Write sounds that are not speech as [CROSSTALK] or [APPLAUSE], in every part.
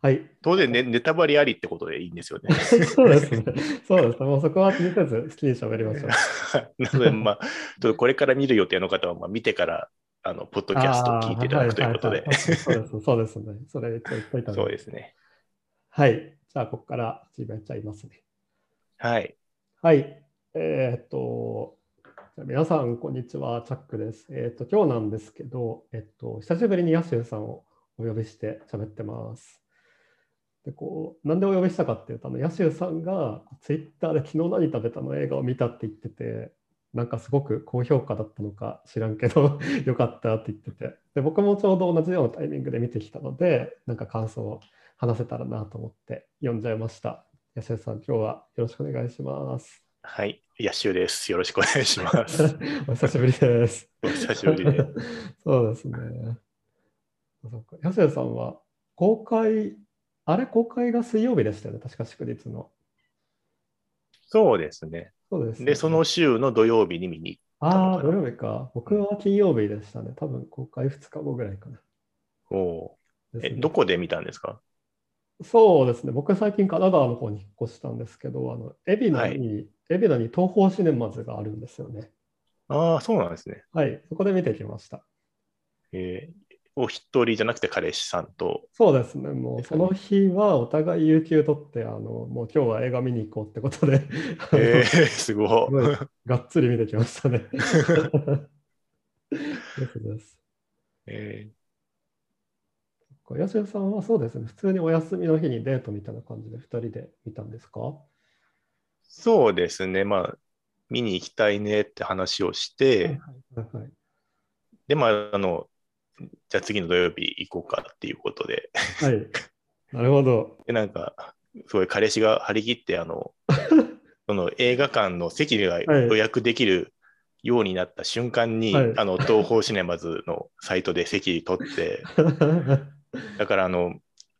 はい。当然ね、ネタバレありってことでいいんですよね。[LAUGHS] そうですね。そうですね。もうそこは気にせず好きに喋りましょう。[LAUGHS] なので、まあ、ちょっとこれから見る予定の方は、まあ、見てから、あの、ポッドキャストを聞いていただくということでそうです、そうですね。それ言っといたのそうですね。はい。じゃあ、ここから始めちゃいますね。はい。はい。えーっと、じゃあ皆さん、こんにちは。チャックです。えーっと、今日なんですけど、えっと、久しぶりにヤシュンさんをお呼びして喋ってます。で、こう、なんでお呼びしたかっていうと、あの、ヤシュンさんがツイッターで昨日何食べたの映画を見たって言ってて、なんかすごく高評価だったのか知らんけど、[LAUGHS] よかったって言ってて、で、僕もちょうど同じようなタイミングで見てきたので、なんか感想を話せたらなと思って読んじゃいました。ヤシュンさん、今日はよろしくお願いします。はい。野手です。よろしくお願いします。[LAUGHS] お久しぶりです。[LAUGHS] お久しぶりで。そうですね。そうか安谷さんは公開、あれ公開が水曜日でしたよね、確か祝日の。そうですね。そうです、ね。で、その週の土曜日に見にああ、土曜日か。僕は金曜日でしたね。多分公開2日後ぐらいかな。おーえ、ですねどこで見たんですか？そうですね。僕最近神奈川の方に引っ越したんですけど、あの、海老名に、海老名に東宝シネマズがあるんですよね。ああ、そうなんですね。はい、そこで見てきました。えーお一人じゃなくて彼氏さんと。そうですね、もうその日はお互い有給取って、あのもう今日は映画見に行こうってことで、えー、すごい。がっつり見てきましたね。[LAUGHS] ですです。えヤシさんはそうですね、普通にお休みの日にデートみたいな感じで2人で見たんですか？そうですね。まあ、見に行きたいねって話をして、はいはいはいで、まあ、あの、じゃあ次の土曜日行こうかっていうことで、はい。はい。なるほど。で、なんか、すごい彼氏が張り切って、あの、[LAUGHS] その映画館の席が予約できるようになった瞬間に、はいあの、東宝シネマズのサイトで席取って、[LAUGHS] だから、あの、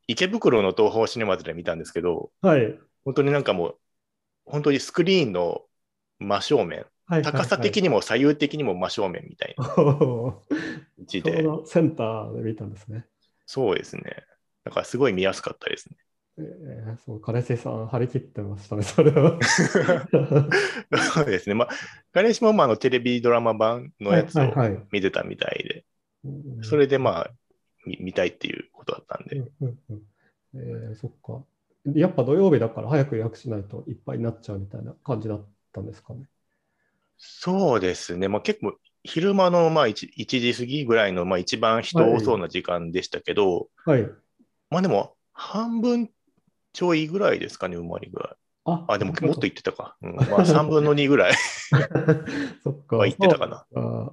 池袋の東宝シネマズで見たんですけど、はい。本当になんかもう、本当にスクリーンの真正面、はい高さ的にも左右的にも真正面みたいなで、センターで見たんですね。そうですね。だからすごい見やすかったですね。えー、そう、彼氏さん張り切ってましたね、それは。[LAUGHS] そうですね。まあ、彼氏もまああのテレビドラマ版のやつをはいはいはい見てたみたいで、うんそれでまあ、見見たいっていうことだったんで、うんうんうんえーそっか。やっぱ土曜日だから早く予約しないといっぱいになっちゃうみたいな感じだったんですかね。そうですね。まあ結構、昼間のまあ 1, 1時過ぎぐらいのまあ一番人多そうな時間でしたけど、はい。まあでも、半分ちょいぐらいですかね、埋まりぐらい。ああ、でももっと言ってたか。うん、まあ3分の2ぐらいそっか。は言ってたかな。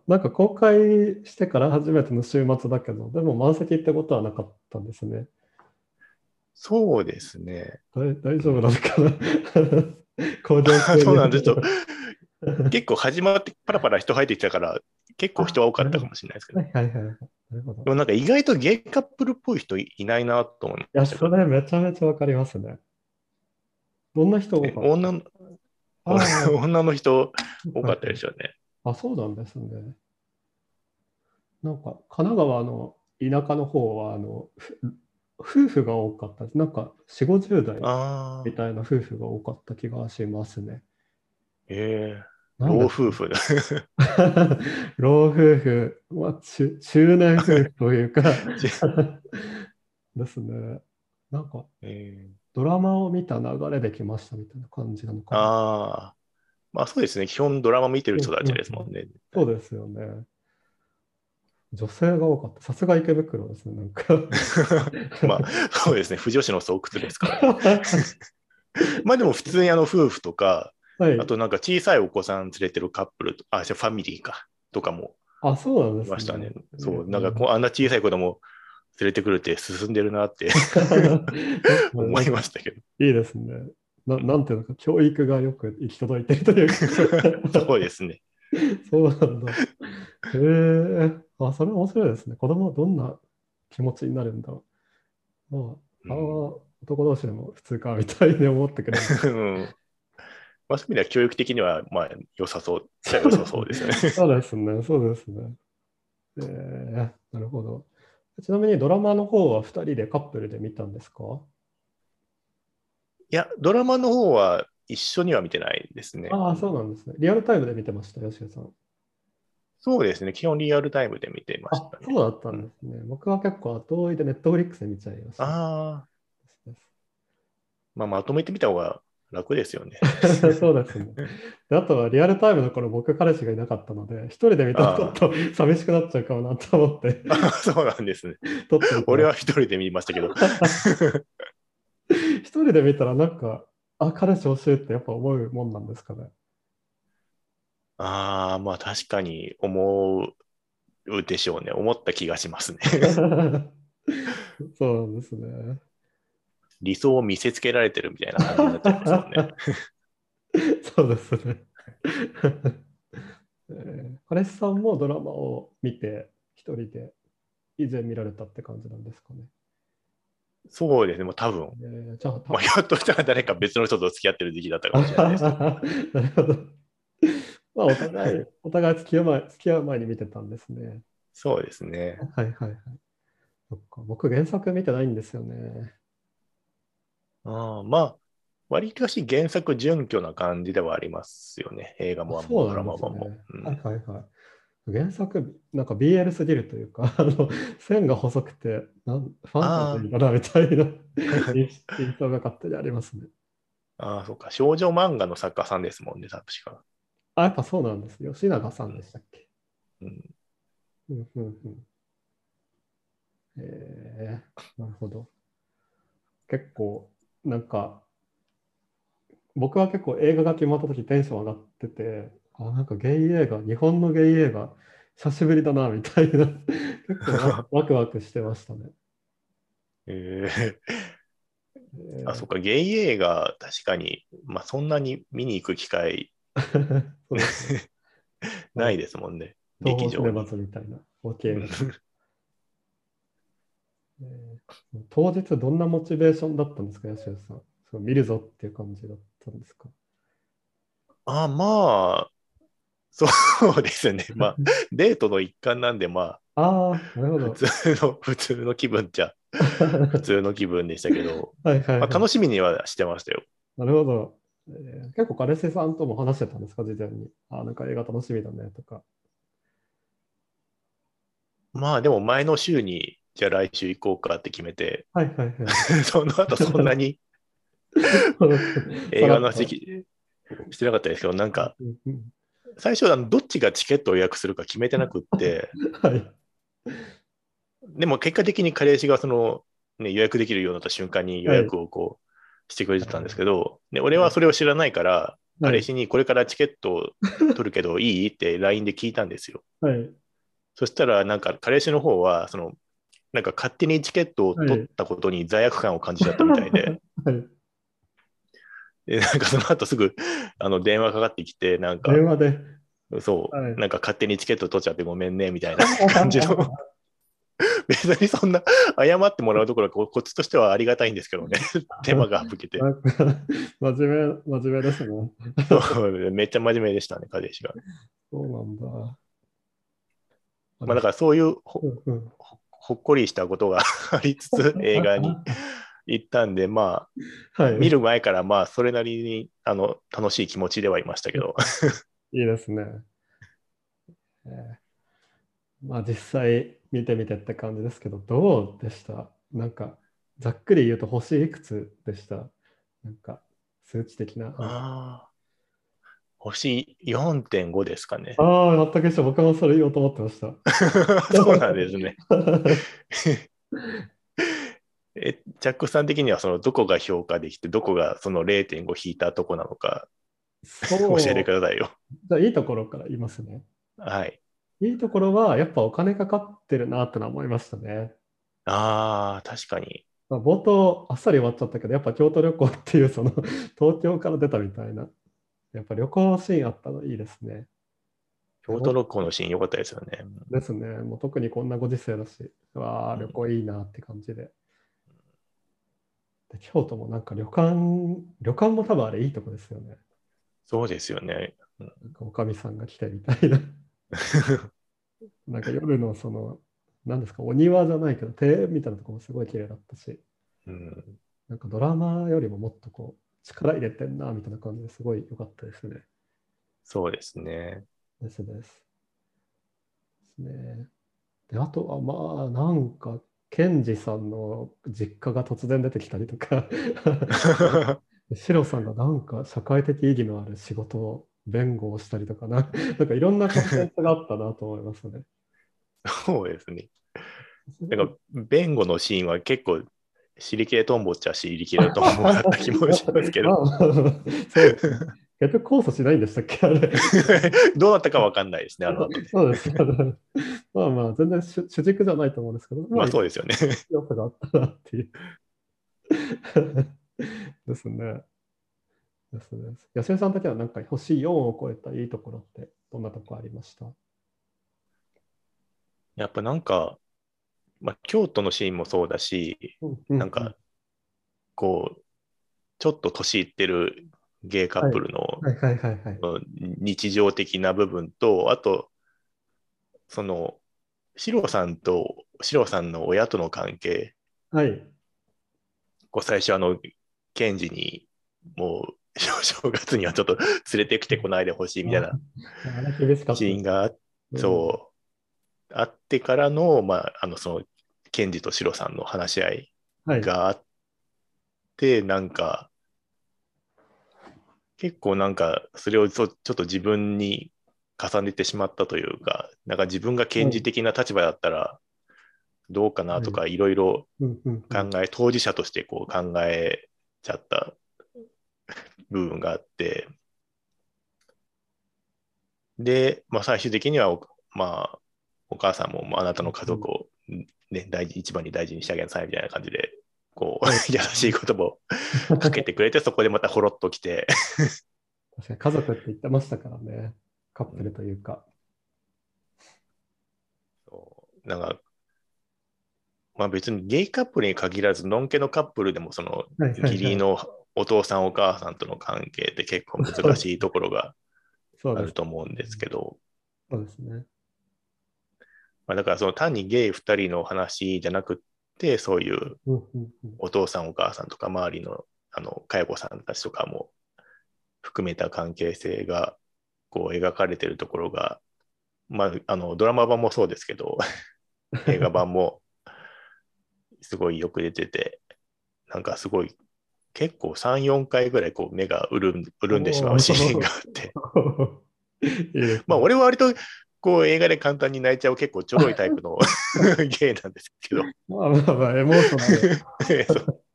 なんか公開してから初めての週末だけど、でも満席ってことはなかったんですね。そうですね。大大丈夫なのかな [LAUGHS] 工場 [LAUGHS] そうなんですよ。[LAUGHS] 結構始まってパラパラ人入ってきたから、結構人は多かったかもしれないですけど。はいはいはい。なるほど。でもなんか意外とゲイカップルっぽい人いいないなと思いいや、ましたそれめちゃめちゃわかりますね。どんな人多かった？女の [LAUGHS] 女の人多かったでしょうね。あ、そうなんですね。なんか、神奈川の田舎の方は、あの、ふ夫婦が多かったです。なんか、4、50代み、たいな夫婦が多かった気がしますね。ええなんだ老夫婦だ。[LAUGHS] 老夫婦、まあ、中中年夫婦というか [LAUGHS] ですね。なんか、ええドラマを見た流れで来ましたみたいな感じなのかな。ああ、まあそうですね。基本ドラマ見てる人たちですもんね。そうですよね。女性が多かった。さすが池袋ですね、なんか。[LAUGHS] まあそうですね。不女子の巣窟ですから。まあでも普通にあの夫婦とか、はい。あとなんか小さいお子さん連れてるカップルと、あ、じゃあファミリーか、とかもあ、そうなんですいましたね。えそう、ーなんかこうあんな小さい子供連れてくるって進んでるなって [LAUGHS] 思いましたけど。いいですね。ななんていうのか、教育がよく行き届いてるというか。[LAUGHS] そうですね。そうなんだ。へえあ、それ面白いですね。子供はどんな気持ちになるんだろう。まあ、ああ、男同士でも普通かみたいに思ってくれる。[LAUGHS] うんまあ、そういう意味では教育的にはまあ良さそう、良さそうですよね。[LAUGHS] そうですね、そうですね。えー、なるほど。ちなみにドラマの方は2人でカップルで見たんですか？いや、ドラマの方は一緒には見てないですね。ああ、そうなんですね。リアルタイムで見てました、吉江さん。そうですね。基本リアルタイムで見てましあた、ね。そうだったんですね。僕は結構後追いでネットフリックスで見ちゃいました。ああ、まあ、まとめてみた方が楽ですよね。[LAUGHS] そうですね。であとはリアルタイムの頃、僕、彼氏がいなかったので、一人で見たらちょっと寂しくなっちゃうかもなと思って、[LAUGHS] あそうなんですね。撮っ俺は一人で見ましたけど。[LAUGHS] 一人で見たらなんか、あ、彼氏欲しいってやっぱ思うもんなんですかね。ああ、まあ確かに思うでしょうね。思った気がしますね。そうなんですね。理想を見せつけられてるみたいな感じになっちゃいますよね。[LAUGHS] そうですね。えー彼氏さんもドラマを見て、一人で以前見られたって感じなんですかね。そうですね。もう多分、えーじゃあ、まあ、ひょっとしたら誰か別の人と付き合ってる時期だったかもしれないです。[LAUGHS] なるほど。まあ、お互い、お互い付き合う前付き合う前に見てたんですね。そうですね。はいはいはい。そっか僕、原作見てないんですよね。ああまあ、割かし原作準拠な感じではありますよね。映画もそうドラマなんですねも。うんはいはいはい。原作、なんか BL すぎるというか、[LAUGHS] あの線が細くてなん、ファンタジーだなみたいな印印象が勝手にありますね。あ [LAUGHS] あ、そうか。少女漫画の作家さんですもんね、確か。あ、やっぱそうなんです。吉永さんでしたっけ？うん、うんうんうん。えー、なるほど。結構、なんか、僕は結構映画が決まった時テンション上がってて、あ、なんかゲイ映画、日本のゲイ映画、久しぶりだな、みたいな、[LAUGHS] 結構ワワクワクしてましたね。[LAUGHS] ええー、あ、そっか。ゲイ映画、確かに、まあ、そんなに見に行く機会 [LAUGHS] ないですもんね。東劇場みたいな、えー当日どんなモチベーションだったんですか、吉田さん？そう見るぞっていう感じだったんですか？あ、まあ、そうですね。[LAUGHS] まあ、デートの一環なんで、まああ、なるほあ、ど。普通の、[LAUGHS] 普通の気分じゃ、[LAUGHS] 普通の気分でしたけど、はいはい、まあ、はい楽しみにはしてましたよ。なるほど、えー結構彼氏さんとも話してたんですか、事前に？あなんか映画楽しみだねとか。まあ、でも前の週に、じゃあ来週行こうかって決めて、はいはいはい。[LAUGHS] その後そんなに映画の話してなかったですけど、なんか、最初あのどっちがチケットを予約するか決めてなくって、はい。でも結果的に彼氏がその、ね、予約できるようになった瞬間に予約をこうしてくれてたんですけど、で俺はそれを知らないから、彼氏にこれからチケットを取るけどいい？って LINE で聞いたんですよ。はい。そしたらなんか彼氏の方は、その、なんか勝手にチケットを取ったことに罪悪感を感じちゃったみたいで、[LAUGHS] はい。でなんかその後すぐあの電話かかってきて、なんか、電話で。そう、はいなんか勝手にチケット取っちゃってごめんねみたいな [LAUGHS] 感じの。別にそんな謝ってもらうところはここっちとしてはありがたいんですけどね、[LAUGHS] 手間が省けて。真面目、真面目ですね。めっちゃ真面目でしたね、彼氏が。そうなんだ。まあ、だからそういうほうんうんほほっこりしたことが [LAUGHS] ありつつ映画に行ったんで、まあ、はい、見る前からまあそれなりにあの楽しい気持ちではいましたけど、いいですね。えー。まあ実際見てみてって感じですけど、どうでした？なんか、ざっくり言うと星いくつでした？なんか、数値的な。星4.5ですかね。あ、全く一緒。僕もそれ言おうと思ってました。[LAUGHS] そうなんですね。[LAUGHS] え、ジャックさん的にはそのどこが評価できて、どこがその0.5引いたとこなのか教えてくださいよ。じゃあ、いいところから言いますね。はい。いいところは、やっぱお金かかってるなってのは思いましたね。ああ、確かに。まあ、冒頭、あっさり終わっちゃったけど、やっぱ京都旅行っていう、その東京から出たみたいな、やっぱ旅行シーンあったのいいですね。京都六甲のシーン良かったですよね。ですね。もう特にこんなご時世だし、うわあ、旅行いいなって感じで。で京都もなんか旅館、旅館も多分あれいいとこですよね。そうですよね。なんかおかみさんが来てみたいな。[LAUGHS] なんか夜のそのなんですか、お庭じゃないけど、庭園みたいなところもすごい綺麗だったし、うん、なんかドラマよりももっとこう、力入れてんな、みたいな感じですごい良かったですね。そうですね。ですです。ですね。で、あとはまあ、なんか、ケンジさんの実家が突然出てきたりとか、[LAUGHS] シロさんがなんか社会的意義のある仕事を弁護をしたりとかな、なんかいろんなコンテンツがあったなと思いますね。そうですね。なんか、弁護のシーンは結構、尻切れトンボっちゃ尻切れトンボだった気もしますけど、結局控訴しないんでしたっけあれ。[LAUGHS] どうなったかわかんないですね、あの後そうです。まあまあ、全然主主軸じゃないと思うんですけど、まあそうですよね。良さがあったなっていう。[LAUGHS] ですね。ですです。安江さんだけはなんか星4を超えたいいところってどんなとこありました？やっぱなんか、まあ、京都のシーンもそうだし、なんか、こう、ちょっと年いってるゲイカップルの。日常的な部分と、あと、その、シロさんと、シロさんの親との関係、はい。こう最初あの、検事に、もう、[LAUGHS] 正月にはちょっと連れてきてこないでほしいみたいな。シーンがあっそう、あってからの、まあ、あの、その、ケンジとシロさんの話し合い。があって、なんか、結構なんか、それをちょっと自分に重ねてしまったというか、なんか自分が検事的な立場だったら、どうかなとか、い。ろいろ考え、当事者としてこう考えちゃった部分があって、で、まあ、最終的にはお、まあ、お母さんもあなたの家族を、ね、大事、一番に大事にしてあげなさいみたいな感じで、こう、優しい言葉をかけてくれて、そこでまたほろっと来て、確かに家族って言ってましたからね。カップルというか。そうなんか、まあ別にゲイカップルに限らず、ノンケのカップルでも、その、義理のお父さんお母さんとの関係って結構難しいところがある。と思うんですけど、そうですね。まあ、だからその単にゲイ2人の話じゃなくって、そういうお父さんお母さんとか周りのあの佳代子さんたちとかも含めた関係性がこう描かれてるところが、まあ、あのドラマ版もそうですけど [LAUGHS] 映画版もすごいよく出ててなんかすごい結構3、4回ぐらいこう目が潤んでしまうシーンがあって、[LAUGHS] [LAUGHS] まあ俺は割とこう映画で簡単に泣いちゃう結構ちょろいタイプの [LAUGHS] ゲイなんですけど、まあまあまあ、エモーショナル。[LAUGHS] そう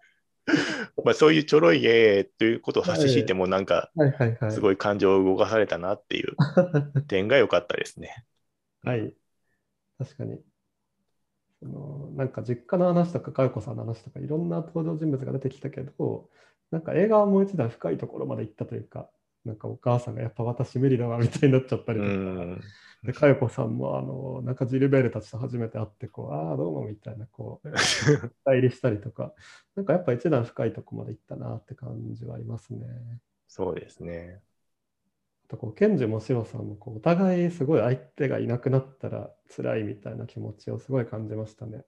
まあそういうちょろいゲイということを差し引いてもなんか。すごい感情を動かされたなっていう [LAUGHS] 点が良かったですね。はい。確かに。そのなんか実家の話とか、佳代子さんの話とか、いろんな登場人物が出てきたけど、なんか映画はもう一段深いところまで行ったというか、なんかお母さんがやっぱ私無理だわみたいになっちゃったりうとか、ん。で、佳代子さんもあの、なんかジルベールたちと初めて会って、こう、ああ、どうもみたいな、こう、深入りしたりとか、なんかやっぱ一段深いところまで行ったなって感じはありますね。そうですね。あとこう、ケンジもシロさんもこうお互いすごい相手がいなくなったら辛いみたいな気持ちをすごい感じましたね。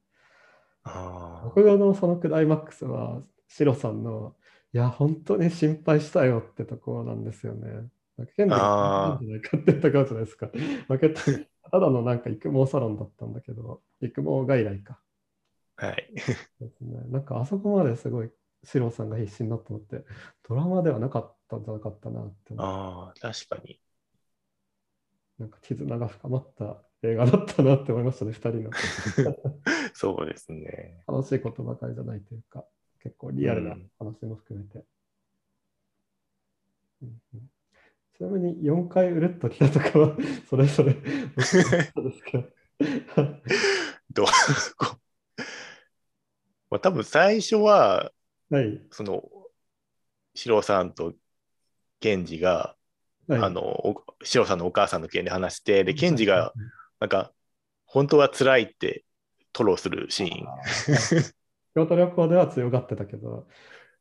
ああ。僕のそのクライマックスはシロさんのいや、本当に心配したよってところなんですよね。負けたんじゃないかってところじゃないですか。負けた、ただのなんか育毛サロンだったんだけど、育毛外来か。はい。ですね。なんかあそこまですごいシロさんが必死になったのって、ドラマではなかったんじゃなかったなって思う。ああ、確かに。なんか絆が深まった映画だったなって思いましたね、2人の。そうですね。楽しいことばかりじゃないというか、結構リアルな話も含めて。うんうんちなみに4回うるっときたとかは、[LAUGHS] それぞれど。どう [LAUGHS] まあ、多分最初は、はい。その、シロさんとケンジが、はい、あの、おシロさんのお母さんの件で話して、で、ケンジが、なんか、本当は辛いって吐露するシーン。京都旅行では強がってたけど、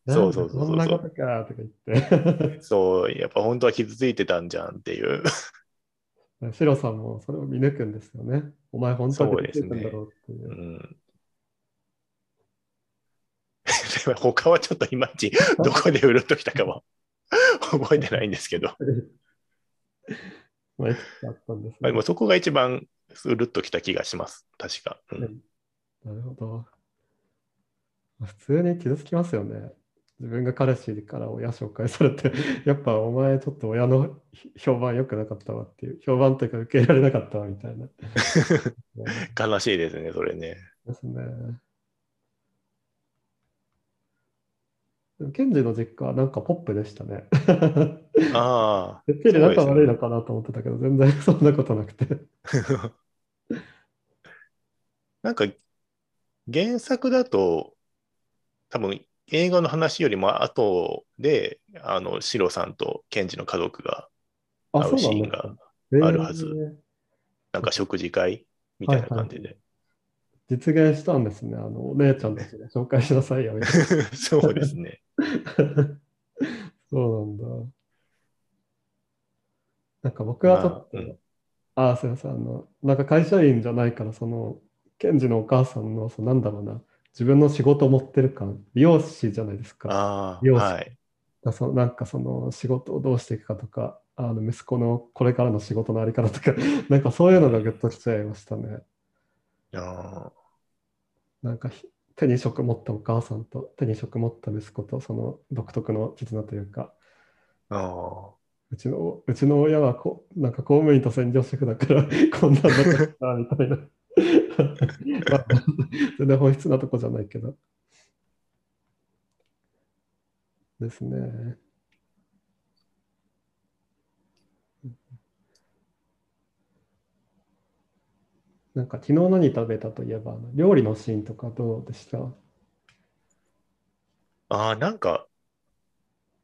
そうそうそうそんなことかとか言って。[LAUGHS] そう、やっぱ本当は傷ついてたんじゃんっていう。[LAUGHS] シロさんもそれを見抜くんですよね。お前本当にできるんだろうっていう。うん。[LAUGHS] 他はちょっといまいちどこでうるっときたかは覚えてないんですけど、まあ、ったんですまあ、でもそこが一番うるっときた気がします。確か。うんはいなるほど。普通に傷つきますよね。自分が彼氏から親紹介されて、[LAUGHS] やっぱお前ちょっと親の評判良くなかったわっていう、評判というか受け入れられなかったわみたいな。[LAUGHS] 悲しいですね、それね。ですね。ケンジの実家はなんかポップでしたね。あ [LAUGHS] てっきり仲悪いのかなと思ってたけど、全然そんなことなくて。あ。なんか、原作だと、多分映画の話よりも後で、あの、シロさんとケンジの家族があ、会そううなんシーンが。あるはずえーなんか食事会みたいな感じで。実現したんですね。あの、お姉ちゃんたちで [LAUGHS] 紹介しなさいよ、みたいそうですね。な。[LAUGHS] そうなんだ。なんか僕はちょっと、まあうんあ、すいません。あの、なんか会社員じゃないから、その、ケンジのお母さんの、そのなんだろうな、自分の仕事を持ってる感、美容師じゃないですか。ああ、容姿はい。だそなんかその仕事をどうしていくかとか、あの息子のこれからの仕事のあり方とか、[LAUGHS] なんかそういうのがグッときちゃいましたね。あなんかひ手に職持ったお母さんと手に職持った息子とその独特の絆というか、あ、ああ。うちのうちの親はこなんか公務員と専業主婦だからこんなんだったみたいな。まあ全然本質なとこじゃないけど。ですね。なんか昨日何食べたといえば、料理のシーンとかどうでした？ああ、なんか、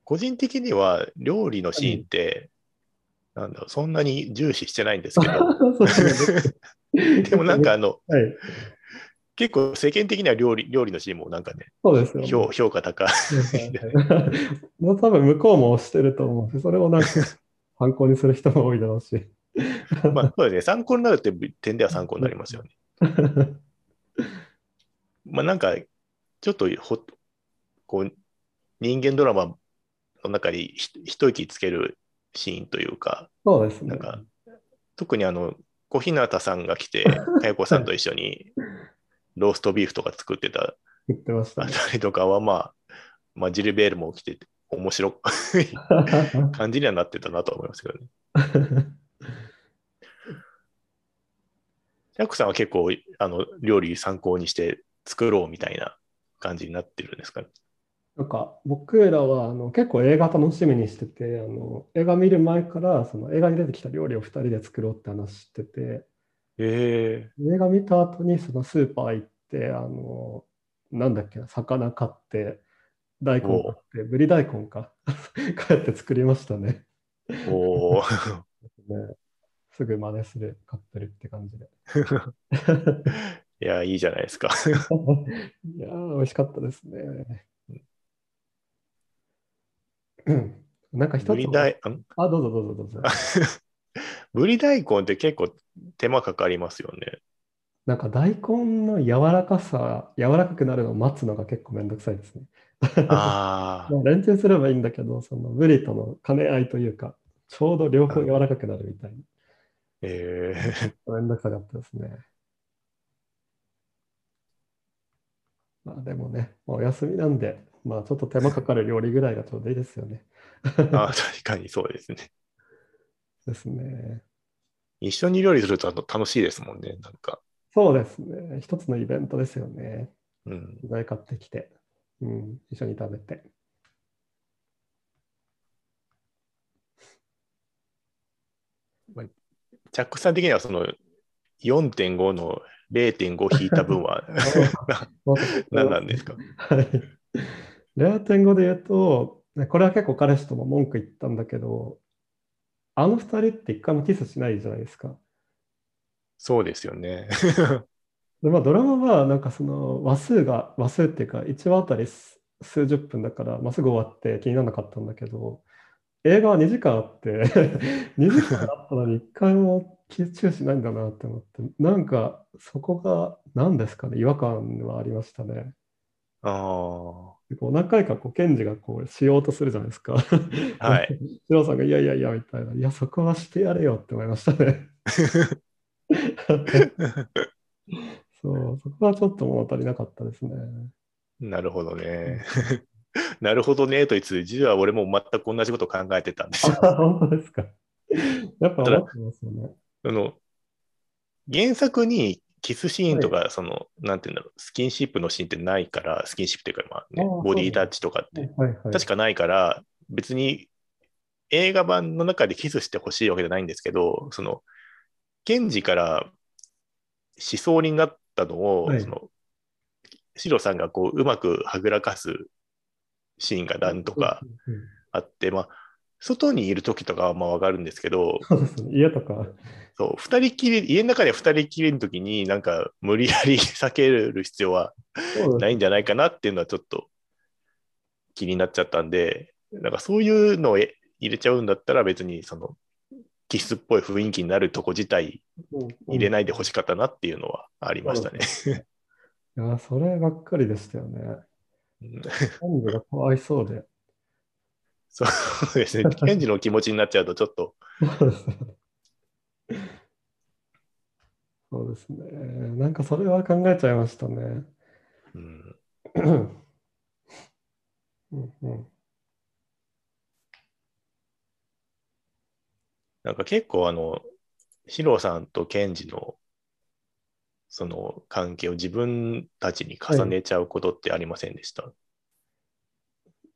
個人的には料理のシーンって、なんだろう、そんなに重視してないんですけど、[LAUGHS] [LAUGHS] でもなんか、あの、はい、結構世間的には料理料理のシーンもなんかね、そうですよ、ね。評評価高い。もう多分向こうも押してると思うし、それをなんか [LAUGHS] 参考にする人も多いだろうし。まあ、そうですね、参考になるって点では参考になりますよね。[LAUGHS] まあ、なんか、ちょっとほ、こう、人間ドラマの中にひ一息つけるシーンというか、そうですね。なんか、特にあの、小日向さんが来て、かやこさんと一緒にローストビーフとか作ってた言ってましたね。あたりとかは、まあ、まあ、ジルベールも来てて、面白い [LAUGHS] 感じにはなってたなと思いますけどね。ヤックさんは結構、あの、料理参考にして作ろうみたいな感じになってるんですかね。なんか僕らはあの結構映画楽しみにしててあの映画見る前からその映画に出てきた料理を2人で作ろうって話してて。え映画見た後にそのスーパー行ってあのなんだっけな魚買って大根買ってぶり大根か。[LAUGHS] 帰って作りましたね。えおー。[LAUGHS] ね。すぐ真似するカップルって感じで。[LAUGHS] いや、いいじゃないですか。いやー美味しかったですね。うんなんか一つぶり大、ん？あどうぞどうぞどうぞ [LAUGHS] ぶり大根って結構手間かかりますよね。なんか大根の柔らかさ、柔らかくなるのを待つのが結構めんどくさいですね。ああ、[LAUGHS] まあ、レンチンすればいいんだけど、そのブリとの兼ね合いというか、ちょうど両方柔らかくなるみたいええな。めんどくさかったですね。まあでもね、まあお休みなんで、まあちょっと手間かかる料理ぐらいがちょうどいいですよね。あー確かにそうですね。ですね。一緒に料理すると楽しいですもんね、なんか。そうですね。一つのイベントですよね。うん。具材買ってきて、うん、一緒に食べて。チャックさん的にはその4.5の0.5引いた分は [LAUGHS] [LAUGHS] 何なんですか？はい。0.5で言うと、ねこれは結構彼氏とも文句言ったんだけど、あの二人って一回もキスしないじゃないですか。そうですよね。[LAUGHS] で、まあドラマはなんかその話数が、話数っていうか1話あたり数数十分だから、まあ、すぐ終わって気にならなかったんだけど、映画は2時間あって [LAUGHS] 2時間あったのに1回も集中しないんだなって思って、なんかそこが何ですかね、違和感はありましたね。ああ。こう何回かこう検事がこうしようとするじゃないですか。はい。シロさんがいやいやいやみたいな、いや、そこはしてやれよって思いましたね。そう、そこはちょっと物足りなかったですね。なるほどね。なるほどねと言いつつ、実は俺も全く同じことを考えてたんですよ。あ、本当ですか。やっぱ思ってますよね。あの原作にキスシーンとか、その、なんていうんだろう、スキンシップのシーンってないから、スキンシップっていうか、まあね、ボディタッチとかって、はいはい。確かないから、別に映画版の中でキスしてほしいわけじゃないんですけど、その、ケンジから思想になったのを、はい。その、シロさんがこう、うまくはぐらかすシーンが何とかうんうんあって、まあ、外にいる時とかはまあわかるんですけど。家とか。そう、二人きり、家の中で二人きりの時に、なんか無理やり避ける必要はないんじゃないかなっていうのはちょっと気になっちゃったんで、なんかそういうのをえ入れちゃうんだったら別にその、キスっぽい雰囲気になるとこ自体入れい。ないでほしかったなっていうのはありましたね。いや、そればっかりでしたよね。部がかわいそうで。そうですね。ケンジの気持ちになっちゃうとちょっと、そうですね。なんかそれは考えちゃいましたね。うん、うんうんなんか結構あの、シロさんとケンジのその関係を自分たちに重ねちゃうことってありませんでした、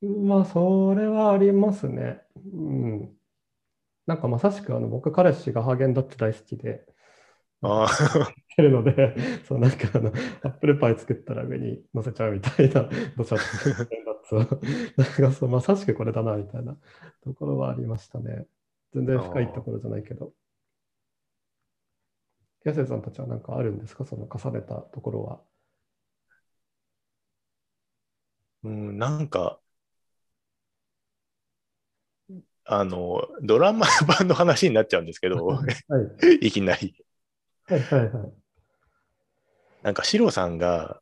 まあ、それはありますね。うん。なんかまさしくあの僕、彼氏がハーゲンダッツ大好きで、ああ、てるので、[LAUGHS] そうなんかあの、アップルパイ作ったら上に乗せちゃうみたいな、どちゃっとハーゲンダッツを。なんかそう、まさしくこれだなみたいなところはありましたね。全然深いところじゃないけど。キャセイさんたちは何かあるんですか？その重ねたところは。うん、なんか、あの、ドラマ版の話になっちゃうんですけど、はい。[LAUGHS] いきなり。はいはいはい。なんか、シロさんが、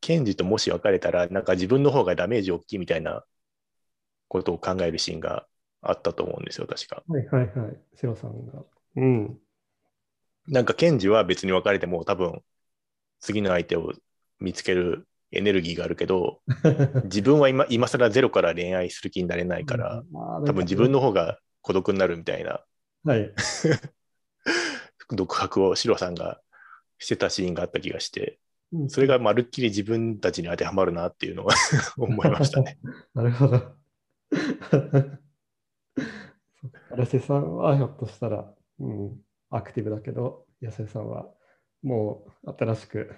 ケンジともし別れたら、なんか自分の方がダメージ大きいみたいなことを考えるシーンがあったと思うんですよ、確か。はいはいはい。シロさんが。うん。なんか、ケンジは別に別れても多分、次の相手を見つけるエネルギーがあるけど、[LAUGHS] 自分は今今更ゼロから恋愛する気になれないから、多多分自分の方が孤独になるみたいなはい。[LAUGHS] 独白をシロさんがしてたシーンがあった気がして、うんそれがまるっきり自分たちに当てはまるなっていうのは [LAUGHS] 思いましたね。なるほど。荒瀬さんはひょっとしたら、うん、アクティブだけど、安瀬さんはもう新しく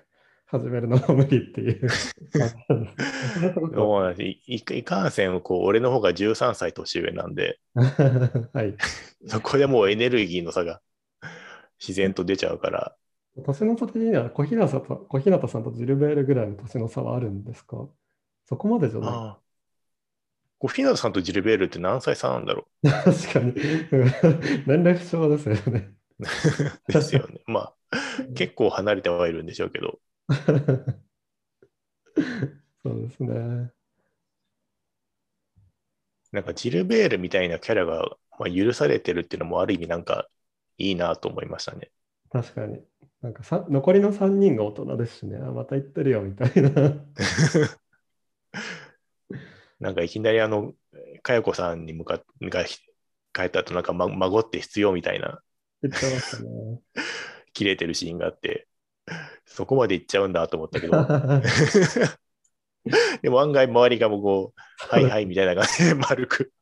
始めるのも無理っていう。もういいいかんせんこう俺の方が13歳年上なんで、[LAUGHS] はい。そこでもうエネルギーの差が自然と出ちゃうから、年の差的には小日向さんと小日向さんとジルベールぐらいの年の差はあるんですか？そこまでじゃない。ああ。こうフィナドさんとジルベールって何歳差なんだろ [LAUGHS] 確かに。年齢不詳ですよね。う [LAUGHS] ですよね。まあ、結構離れてはいるんでしょうけど、[LAUGHS] そうですね。なんかジルベールみたいなキャラが、まあ、許されてるっていうのもある意味なんかいいなと思いましたね。確かに。なんかさ残りの3人が大人ですしね、あまた言ってるよみたいな。[LAUGHS] なんかいきなりあの、かやこさんに向かって、が帰った後なんか、ま、孫って必要みたいな言ってましたね。[LAUGHS] 切れてるシーンがあって、[LAUGHS] そこまで行っちゃうんだと思ったけど、[LAUGHS] でも案外周りがもうこう、はいはいみたいな感じで [LAUGHS] 丸く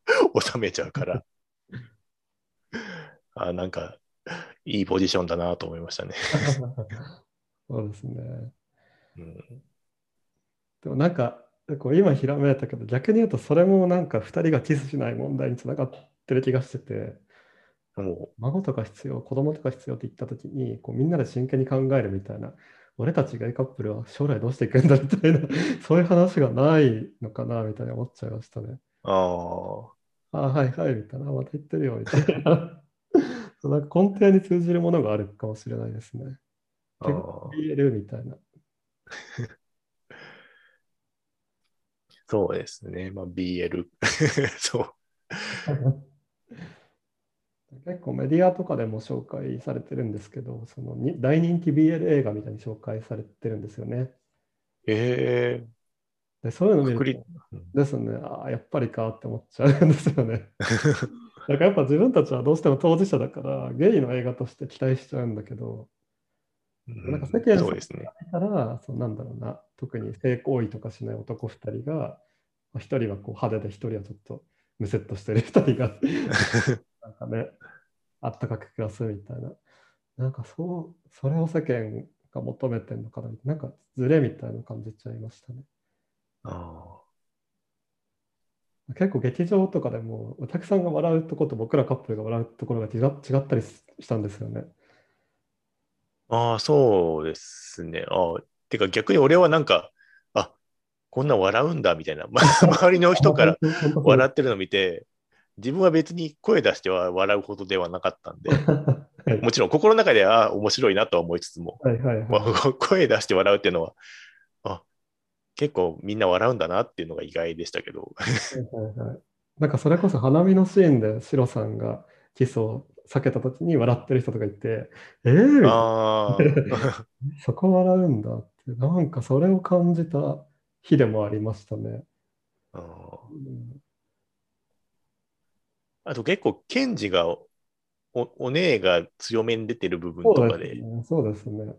収めちゃうから、あなんかいいポジションだなと思いましたね。そうですね。うん、でもなんか、こう今ひらめいたけど、逆に言うとそれもなんか2人がキスしない問題につながってる気がしてて、も孫とか必要、子供とか必要って言ったときに、こうみんなで真剣に考えるみたいな、俺たちゲイカップルは将来どうしていくんだみたいな、[LAUGHS] そういう話がないのかなみたいに思っちゃいましたね。う、ああ、あはいはい、みたいな、また言ってるよ、みたいな。[LAUGHS] なんか根底に通じるものがあるかもしれないですね。結構 BL みたいな。[LAUGHS] そうですね。まあ BL そう。結構メディアとかでも紹介されてるんですけど、そのに大人気 BL 映画みたいに紹介されてるんですよね。ええでそういうの見ると、ですね、ああ、やっぱりかって思っちゃうんですよね。[LAUGHS] だからやっぱ自分たちはどうしても当事者だから、ゲイの映画として期待しちゃうんだけど、なんか世間そうですね。から、そうなんだろうな、特に性行為とかしない男2人が、1人はこう派手で1人はちょっとムセッとしてる2人が [LAUGHS] なんかね、あったかく暮らすみたいな。なんかそう、それを世間が求めてるのかな、なんかズレみたいな感じちゃいましたね。あ結構劇場とかでもお客さんが笑うとこと僕らカップルが笑うところが違ったりしたんですよね。ああ、そうですね。ああ、てか逆に俺はなんか、あこんな笑うんだみたいな、[LAUGHS] 周りの人から [LAUGHS] 笑ってるのを見て、自分は別に声出しては笑うほどではなかったんで、[LAUGHS] はい、もちろん心の中では面白いなとは思いつつも、はいはいはい、声出して笑うっていうのは、あ結構みんな笑うんだなっていうのが意外でしたけど。はいはいはい、なんかそれこそ花見のシーンでシロさんがキスを避けた時に笑ってる人とかいて、えー、あ [LAUGHS] そこ笑うんだって、なんかそれを感じた日でもありましたね。あうんあと結構、ケンジがお、お姉が強めに出てる部分とかで、そうですね。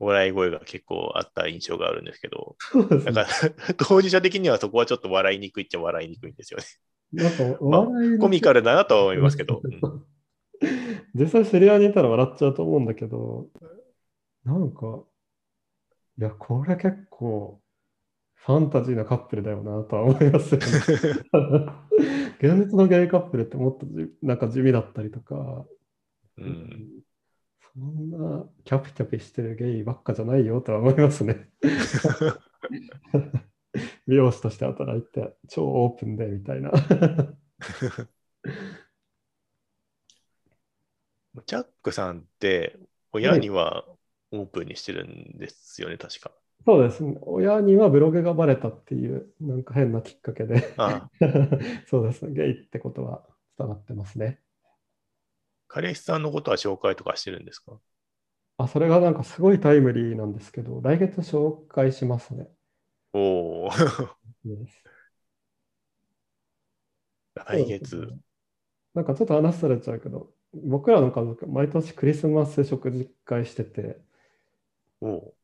笑い声が結構あった印象があるんですけど、なんか [LAUGHS] 当事者的にはそこはちょっと笑いにくいっちゃ笑いにくいんですよね。なんか笑い、コミカルだなとは思いますけど。[LAUGHS] 実際知り合いにいたら笑っちゃうと思うんだけど、なんか、いや、これ結構ファンタジーなカップルだよなとは思いますよね。[LAUGHS] 現実のゲイカップルってもっとなんか地味だったりとか、うん、そんなキャピキャピしてるゲイばっかじゃないよとは思いますね。[LAUGHS] 美容師として働いて超オープンでみたいな。チャックさんって親にはオープンにしてるんですよね、確か。そうですね。親にはブログがバレたっていう、なんか変なきっかけでああ [LAUGHS] そうですね。ゲイってことは伝わってますね。彼氏さんのことは紹介とかしてるんですか？あ、それがなんかすごいタイムリーなんですけど、来月紹介しますね。おお。来月、ね、なんかちょっと話されちゃうけど、僕らの家族、毎年クリスマス食事会してて、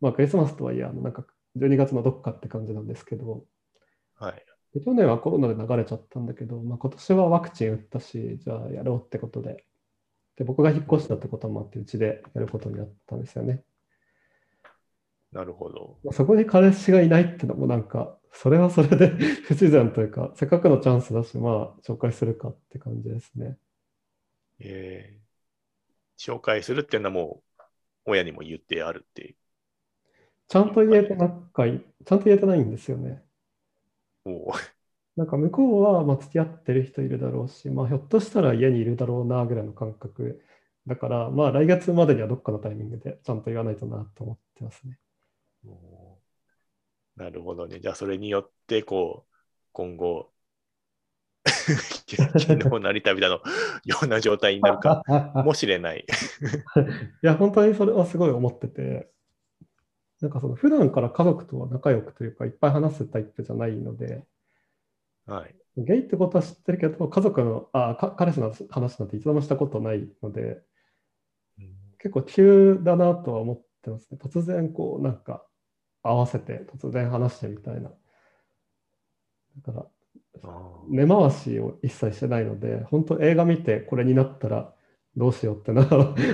まあ、クリスマスとはいえ、あのなんか12月のどっかって感じなんですけど、はい、で去年はコロナで流れちゃったんだけど、まあ、今年はワクチン打ったし、じゃあやろうってことで、で僕が引っ越したってこともあって、うちでやることになったんですよね。なるほど。そこに彼氏がいないってのもなんか、それはそれで [LAUGHS] 不自然というか、せっかくのチャンスだし、まあ、紹介するかって感じですね。えー、紹介するっていうのはもう、親にも言ってあるっていうちゃんと言えてなかい、ちゃんと言えてないんですよね。おなんか向こうはまあ付き合ってる人いるだろうし、まあ、ひょっとしたら家にいるだろうなぐらいの感覚だから、まあ来月までにはどっかのタイミングでちゃんと言わないとなと思ってますね。なるほどね。じゃあそれによって、こう、今後、[LAUGHS] 昨日成田みたいなような状態になるかもしれない。[LAUGHS] [LAUGHS] いや、本当にそれはすごい思ってて、なんかその普段から家族とは仲良くというか、いっぱい話すタイプじゃないので、はい、ゲイってことは知ってるけど、家族の、あか彼氏の話なんて一度もしたことないので、うん、結構急だなとは思ってますね。突然こう、なんか合わせて、突然話してみたいな。だから、根回しを一切してないので、本当映画見てこれになったらどうしようってな [LAUGHS]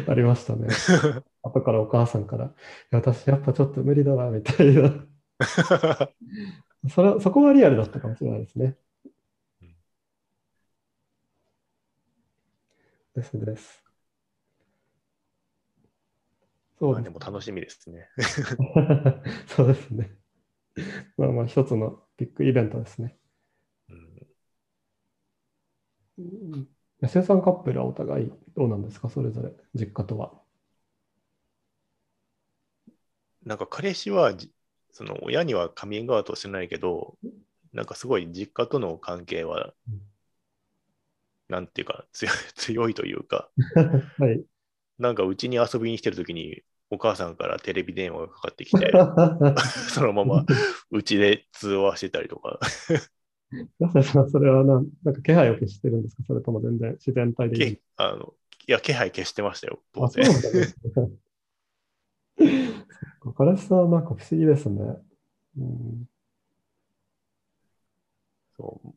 ありましたね。[LAUGHS] 後からお母さんから、私やっぱちょっと無理だわ、みたいな。[LAUGHS] それそこはリアルだったかもしれないですね。ですです。そうで,、でも楽しみですね。[LAUGHS] そうですね。まあまあ一つのビッグイベントですね。うん安江さんカップルはお互いどうなんですか？それぞれ、実家とは。なんか彼氏はじ、その親にはカミングアウトしてないけど、なんかすごい実家との関係はうん、なんていうか強い [LAUGHS] 強いというか、[LAUGHS] はい。なんかうちに遊びに来てるときに、お母さんからテレビ電話がかかってきて、[LAUGHS] そのままうちで通話してたりとか、それはなんなんか気配を消してるんですか？それとも全然自然体でいいけあのいや、気配消してましたよ、当然。なんですね。そっか彼氏さんはなんか不思議ですね。うん、そう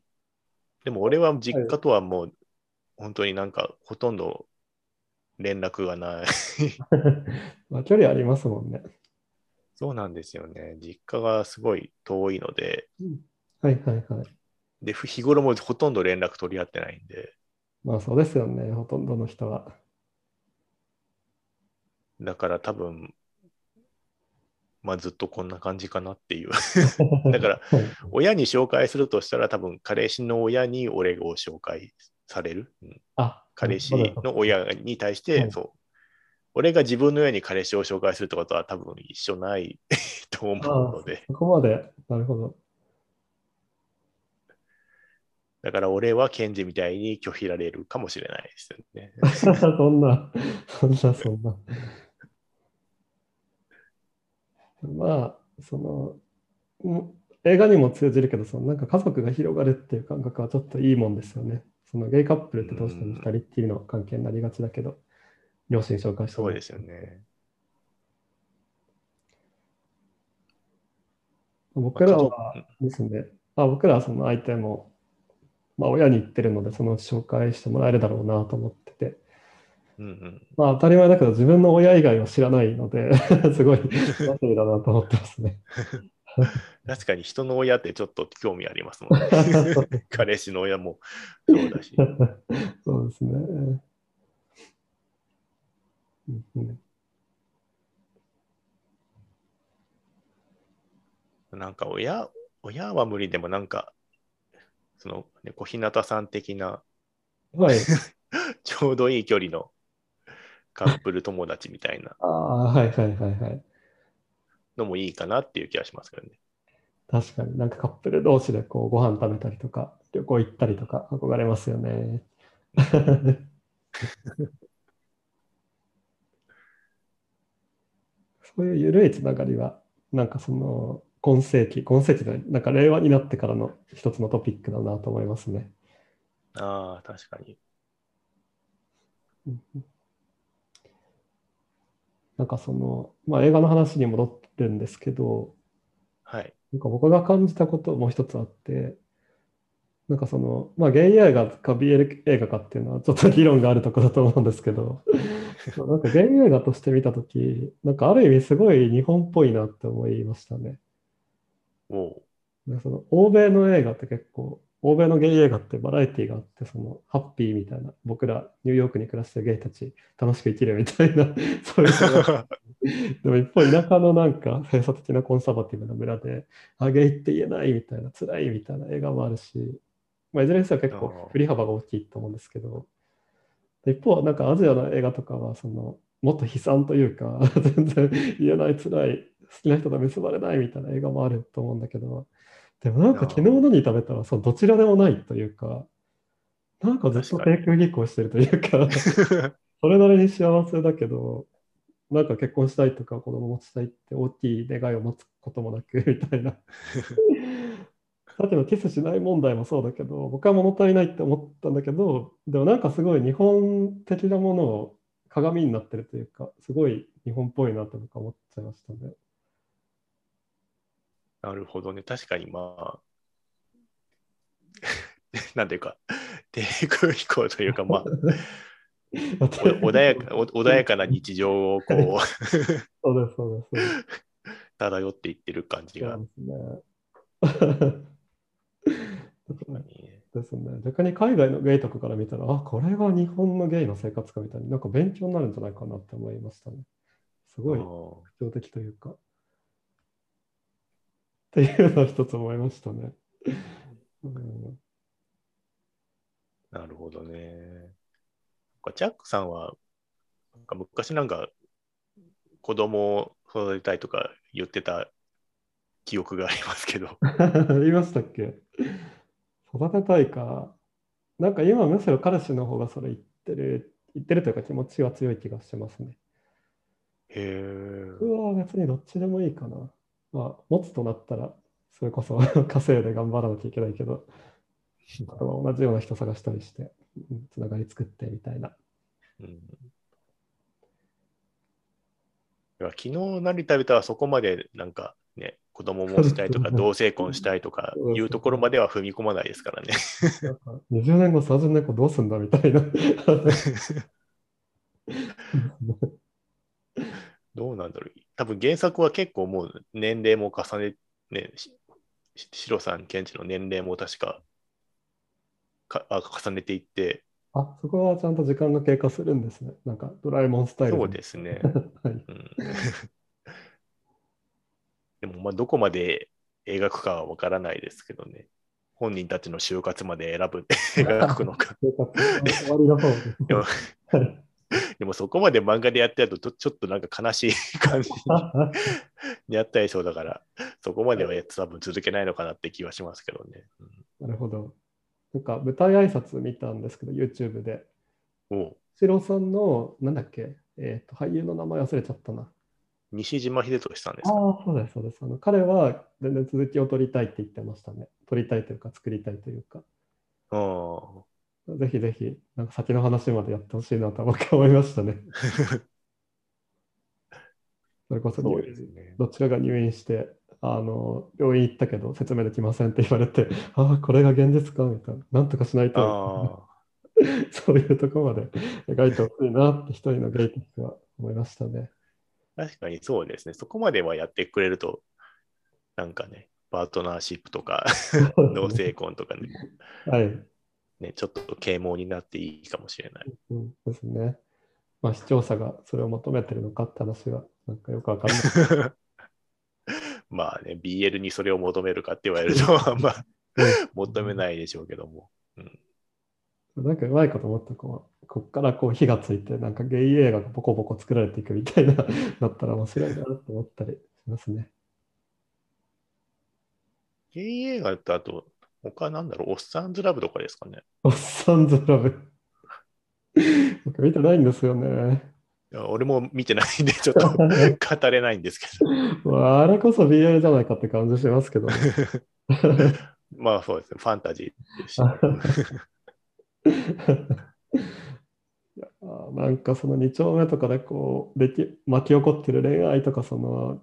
でも俺は実家とはもう、本当になんかほとんど連絡がない。[LAUGHS] まあ、距離ありますもんね。そうなんですよね。実家がすごい遠いので、はいはいはい。で、ふ日頃もほとんど連絡取り合ってないんで、まあそうですよね、ほとんどの人は。だから多分、まあずっとこんな感じかなっていう。[LAUGHS] だから、はい親に紹介するとしたら多分彼氏の親に俺を紹介される。うんあ、彼氏の親に対しはて、いそう。俺が自分の親に彼氏を紹介するってことは多分一緒ない [LAUGHS] と思うので、そこまで、なるほど。だから俺はケンジみたいに拒否られるかもしれないですよね。[LAUGHS] そんな、そんな、そんな。まあ、その、ん映画にも通じるけど、そのなんか家族が広がるっていう感覚はちょっといいもんですよね。そのゲイカップルってどうしても二人っきりの関係になりがちだけど、両親紹介してそうですよね。僕らまあはですね、あ僕らはその相手も、まあ、親に言ってるので、そのうち紹介してもらえるだろうなと思ってて、うんうん。まあ当たり前だけど、自分の親以外は知らないので、[LAUGHS] すごい楽しみだなと思ってますね。[LAUGHS] 確かに人の親ってちょっと興味ありますもんね。[LAUGHS] 彼氏の親もそうだし。そうですね。なんか親、親は無理でもなんか、その、ね、小日向さん的なはい。ちょうどいい距離のカップル友達みたいなああ、はいはいはいはい。のもいいかなっていう気がしますけどね。確かになんかカップル同士でこうご飯食べたりとか、旅行行ったりとか憧れますよね。そういう緩いつながりは、なんかその今世紀、今世紀でなんか令和になってからの一つのトピックだなと思いますね。ああ、確かに。なんかその、まあ、映画の話に戻るんですけど、はい。なんか僕が感じたこともう一つあって、なんかその、まあ、ゲイ映画か BL 映画かっていうのはちょっと議論があるところだと思うんですけど、[LAUGHS] なんかゲイ映画として見たとき、なんかある意味すごい日本っぽいなって思いましたね。おその欧米の映画って結構、欧米のゲイ映画ってバラエティがあって、そのハッピーみたいな、僕らニューヨークに暮らしてるゲイたち楽しく生きるみたいな、[LAUGHS] そういう [LAUGHS] でも一方、田舎のなんか閉鎖的なコンサバティブな村で、あゲイって言えないみたいな、辛いみたいな映画もあるし、まあ、いずれにせよ結構振り幅が大きいと思うんですけど、で一方、なんかアジアの映画とかは、その、もっと悲惨というか、[LAUGHS] 全然言えない、辛い、好きな人と結ばれないみたいな映画もあると思うんだけど、でもなんか昨日何食べたら、そうどちらでもないというか、なんかずっと低空飛行してるというか、[LAUGHS] それなりに幸せだけど、なんか結婚したいとか子供持ちたいって大きい願いを持つこともなくみたいな。さっきのキスしない問題もそうだけど、僕は物足りないって思ったんだけど、でもなんかすごい日本的なものを鏡になってるというか、すごい日本っぽいなと僕は思っちゃいましたね。なるほどね。確かにまあ、[LAUGHS] なんていうか、低空飛行というか、まあ、お穏やかお穏やかな日常をこう、[LAUGHS] そうです、そうです。漂っていってる感じが。[LAUGHS] ですね。逆に海外のゲイとかから見たら、あ、これが日本のゲイの生活かみたいになんか勉強になるんじゃないかなって思いましたね。すごいあ特徴的というか。っていうのを一つ思いましたね。うん、なるほどね。ジャックさんは、なんか昔なんか子供を育てたいとか言ってた記憶がありますけど。言 [LAUGHS] いましたっけ？育てたいか。なんか今むしろ彼氏の方がそれ言ってる、言ってるというか気持ちが強い気がしてますね。へえ。僕は別にどっちでもいいかな。まあ、持つとなったら、それこそ [LAUGHS] 稼いで頑張らなきゃいけないけど、同じような人探したりして、つながり作ってみたいな。うん、昨日成田人はそこまでなんかね、子供もしたいとか、[LAUGHS] 同性婚したいとかいうところまでは踏み込まないですからね。20年後、30年後どうすんだみたいな。[LAUGHS] どうなんだろう。多分原作は結構もう年齢も重ね、ね、シロさん、ケンチの年齢も確かかあ重ねていって。あ、そこはちゃんと時間が経過するんですね。なんかドラえもんスタイル。そうですね。[LAUGHS] はいうん、[LAUGHS] でも、まあ、どこまで描くかはわからないですけどね。本人たちの就活まで選ぶ、[LAUGHS] 描くのか。終わりの方でもでもそこまで漫画でやってるとちょっとなんか悲しい [LAUGHS] 感じにやったりそうだから、そこまでは多分続けないのかなって気はしますけどね。なるほど。なんか舞台挨拶見たんですけど、YouTube で。おシロさんの、なんだっけ、えーと、俳優の名前忘れちゃったな。西島秀俊さんですか？ああ、そうです、そうです。あの彼は全然続きを取りたいって言ってましたね。取りたいというか、作りたいというか。ああ。ぜひぜひ、なんか先の話までやってほしいなと僕は思いましたね。[LAUGHS] それこそ、ね、どっちかが入院して、あの病院行ったけど説明できませんって言われて、[LAUGHS] ああ、これが現実かみたいな、なんとかしないと。[LAUGHS] そういうところまで描いてほしいなって一人のゲイとしては思いましたね。確かにそうですね。そこまではやってくれると、なんかね、パートナーシップとか同性婚とかね、はい。ね、ちょっと啓蒙になっていいかもしれない。うん、ですね。まあ視聴者がそれを求めてるのかって話がなんかよくわかんない。[LAUGHS] まあね、BL にそれを求めるかって言われると、あんま求めないでしょうけども。うん、なんかうまいこと思ったこう、こっからこう火がついて、なんかゲイ映画がボコボコ作られていくみたいな、だったら面白いなと思ったりしますね。ゲイ映画ってあと、他なんだろう、おっさんずラブとかですかね。おっさんずラブ。[LAUGHS] 僕見てないんですよね。俺も見てないんで、ちょっと [LAUGHS] 語れないんですけど。あれこそ BL じゃないかって感じしますけど、ね、[LAUGHS] まあそうですね、ファンタジーですいやなんかその2丁目とかでこうでき巻き起こってる恋愛とかその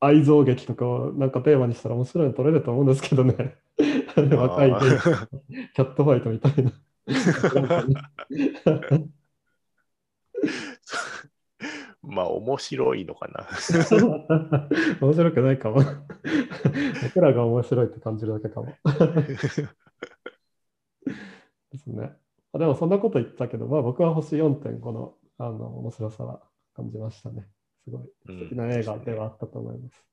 愛憎劇とかをなんかテーマにしたら面白いの撮れると思うんですけどね。[LAUGHS] 若いキャットファイトみたいな。まあ、面白いのかな。[LAUGHS] 面白くないかも。僕らが面白いって感じるだけかも。ですね。あでも、そんなこと言ったけど、まあ、僕は星4.5のあの面白さは感じましたね。すごい素敵な映画ではあったと思います。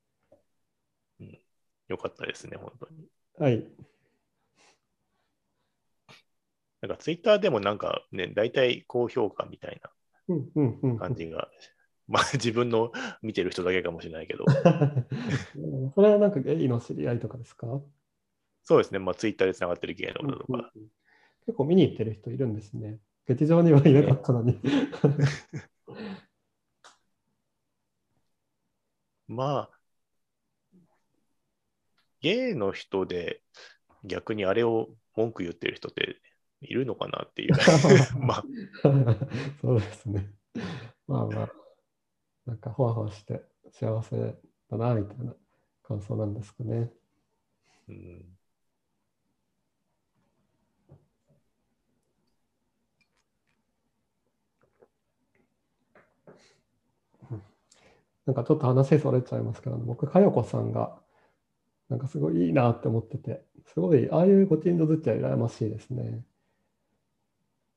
うん、よかったですね、本当に。はい。なんかツイッターでもなんかね、大体高評価みたいな感じが、[LAUGHS] まあ自分の見てる人だけかもしれないけど。[LAUGHS] それはなんかゲイの知り合いとかですか？そうですね、まあツイッターでつながってる芸能とか、結構見に行ってる人いるんですね。劇場にはいなかったのに。[LAUGHS] まあ、ゲイの人で逆にあれを文句言ってる人っているのかなっていう。[LAUGHS] まあ。[LAUGHS] そうですね。まあまあ、なんかほわほわして幸せだなみたいな感想なんですかね。うん。なんかちょっと話それちゃいますけど、僕、かよこさんが、なんかすごいいいなって思ってて、すごい、ああいうご近所付き合い羨ましいですね。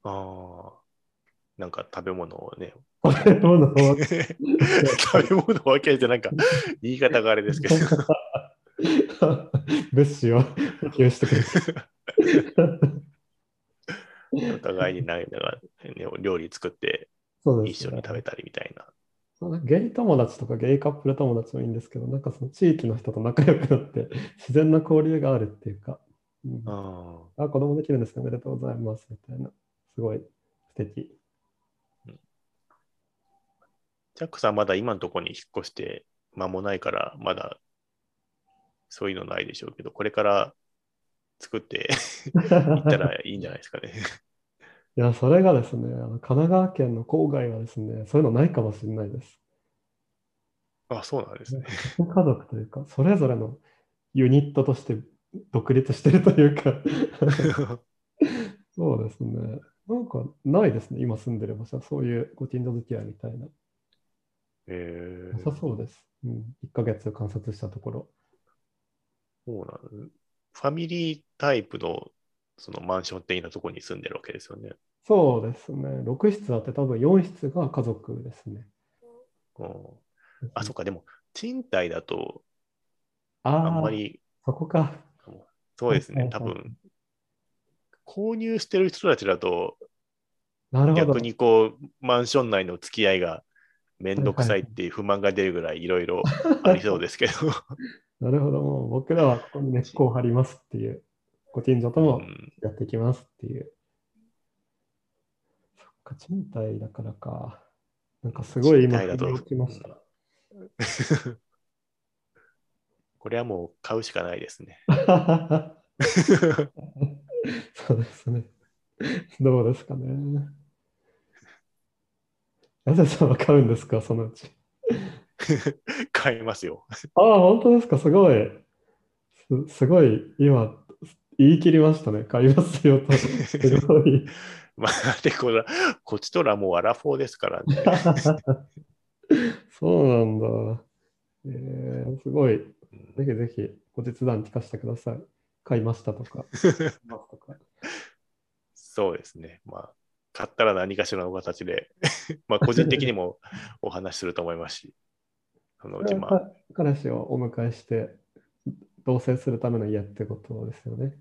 ああ、なんか食べ物をね。食べ物を食べ物を分けて、なんか [LAUGHS] 言い方があれですけど。物資を補給してくれる。[LAUGHS] お互いになんか、ね、料理作って一緒に食べたりみたいな。まあゲイ友達とかゲイカップル友達もいいんですけど、なんかその地域の人と仲良くなって自然な交流があるっていうか、うんああ、子供できるんですね、おめでとうございますみたいな、すごい素敵。ジャックさんまだ今のところに引っ越して間もないから、まだそういうのないでしょうけど、これから作って [LAUGHS] いったらいいんじゃないですかね。いや、それがですね、あの神奈川県の郊外はですね、そういうのないかもしれないです。あ、そうなんですね。家族というか、それぞれのユニットとして独立してるというか、[LAUGHS] そうですね。なんかないですね、今住んでる場所は、そういうご近所付き合いみたいな。えなさそうです。うん、1ヶ月観察したところ。そうなのファミリータイプのそのマンション的なところに住んでるわけですよね。そうですね。6室あって多分4室が家族ですね。うん、あ、そっか、でも賃貸だとああんまーり、そこか。そうですね、多分購入してる人たちだとなるほど逆。にこうマンション内の付き合いがめんどくさいっていう不満が出るぐらいいろいろありそうですけど、[LAUGHS] なるほど。もう僕らはここに根っこを張りますっていう、ご近所とうもん、やっていきますっていう。そっか、賃貸だからか。なんかすごい今、きました。[LAUGHS] これはもう買うしかないですね。[LAUGHS] [LAUGHS] そうですね。どうですかね。やせさんは買うんですか、そのうち。買いますよ。ああ、本当ですか、すごい。すすごい、今、言い切りましたね。買いますよと。すごい。[LAUGHS] まあ、でこれこっちとらもうアラフォーですからね。[LAUGHS] そうなんだ。えー、すごい。ぜひぜひ、ご実談聞かせてください。買いましたとか。[LAUGHS] そうですね。まあ、買ったら何かしらの形で、[LAUGHS] まあ、個人的にもお話しすると思いますし、そのうち、まあ、か彼氏をお迎えして、同棲するための家ってことですよね。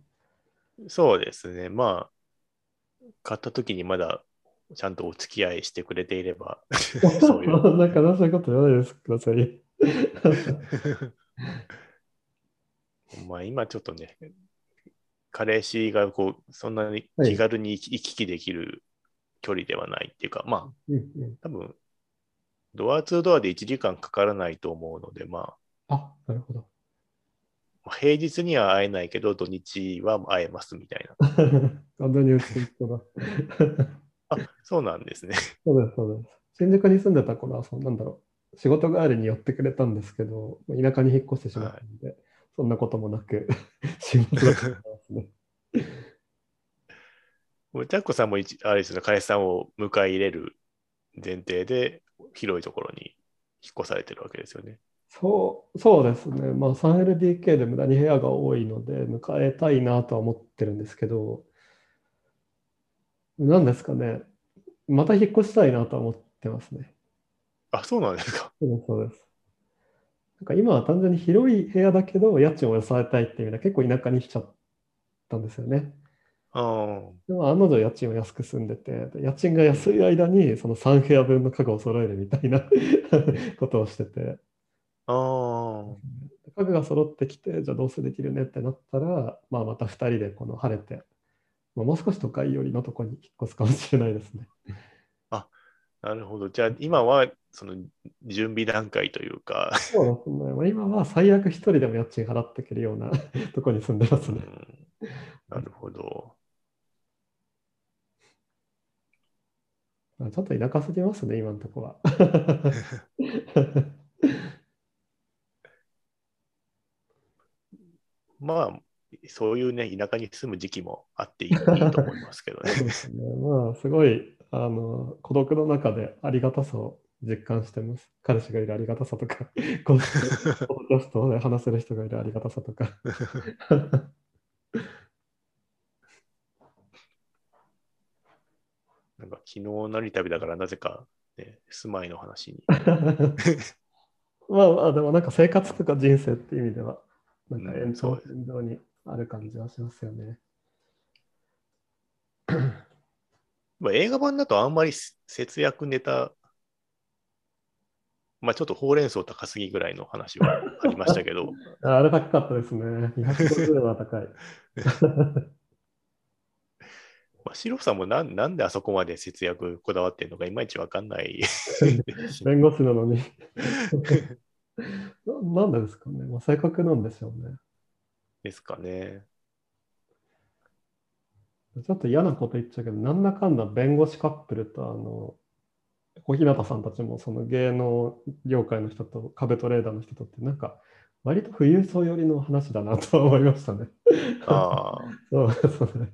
そうですね。まあ、買った時にまだちゃんとお付き合いしてくれていれば、[LAUGHS] そういう。なんか悲しいこと言わないですください。まあ、今ちょっとね、彼氏がこう、そんなに気軽に行き来できる距離ではないっていうか、まあ、多分、ドアツードアで1時間かからないと思うので、まあ、あ、なるほど。平日には会えないけど、土日は会えますみたいな。[LAUGHS] 完全に薄い人だ。あ、そうなんですね。そうです、そうです。新宿に住んでた頃は、そうなんだろう。仕事帰りに寄ってくれたんですけど、田舎に引っ越してしまったので、そんなこともなく、[LAUGHS] すね。[LAUGHS] もうジャッコさんも一あれですね、彼氏さんを迎え入れる前提で、広いところに引っ越されてるわけですよね。そう、そうですね。まあ 3LDK で無駄に部屋が多いので、迎えたいなとは思ってるんですけど、何ですかね。また引っ越したいなとは思ってますね。あ、そうなんですか。そうです。なんか今は単純に広い部屋だけど、家賃を抑えたいっていう意味で結構田舎にしちゃったんですよね。でも案の定家賃を安く住んでて、家賃が安い間にその3部屋分の家具を揃えるみたいな [LAUGHS] ことをしてて、あー。家具が揃ってきて、じゃあどうせできるねってなったら、まあ、また2人でこの晴れて、まあ、もう少し都会寄りのとこに引っ越すかもしれないですね。なるほど。じゃあ、今は、その、準備段階というか、そうですね。まあ、今は最悪1人でも家賃払っていけるような [LAUGHS] とこに住んでますうんね。なるほど。まあちょっと田舎すぎますね、今のとこは。[LAUGHS] まあ、そういうね、田舎に住む時期もあっていいと思いますけどねね。まあ、すごい、あの、孤独の中でありがたさを実感してます。彼氏がいるありがたさとか、こうしてポストで話せる人がいるありがたさとか。[LAUGHS] なんか昨日成旅だからなぜか、ね、住まいの話に。[LAUGHS] まあまあ、でもなんか生活とか人生っていう意味では、なんかうん延長線上にある感じはしますよね。[LAUGHS] まあ、映画版だとあんまり節約ネタ、まあちょっとほうれん草高すぎぐらいの話はありましたけど。[LAUGHS] あれ高かったですね。250は高い。[LAUGHS] まあ、シロさんもなんなんであそこまで節約こだわってるのかいまいちわかんない。[LAUGHS] 弁護士なのにな。なんでですかね。まあ、性格なんでしょうね。ですかね。ちょっと嫌なこと言っちゃうけど、なんだかんだ弁護士カップルと、あの、小日向さんたちもその芸能業界の人と壁トレーダーの人とってなんか割と富裕層寄りの話だなと思いましたね。ああ。[LAUGHS] そうそうね。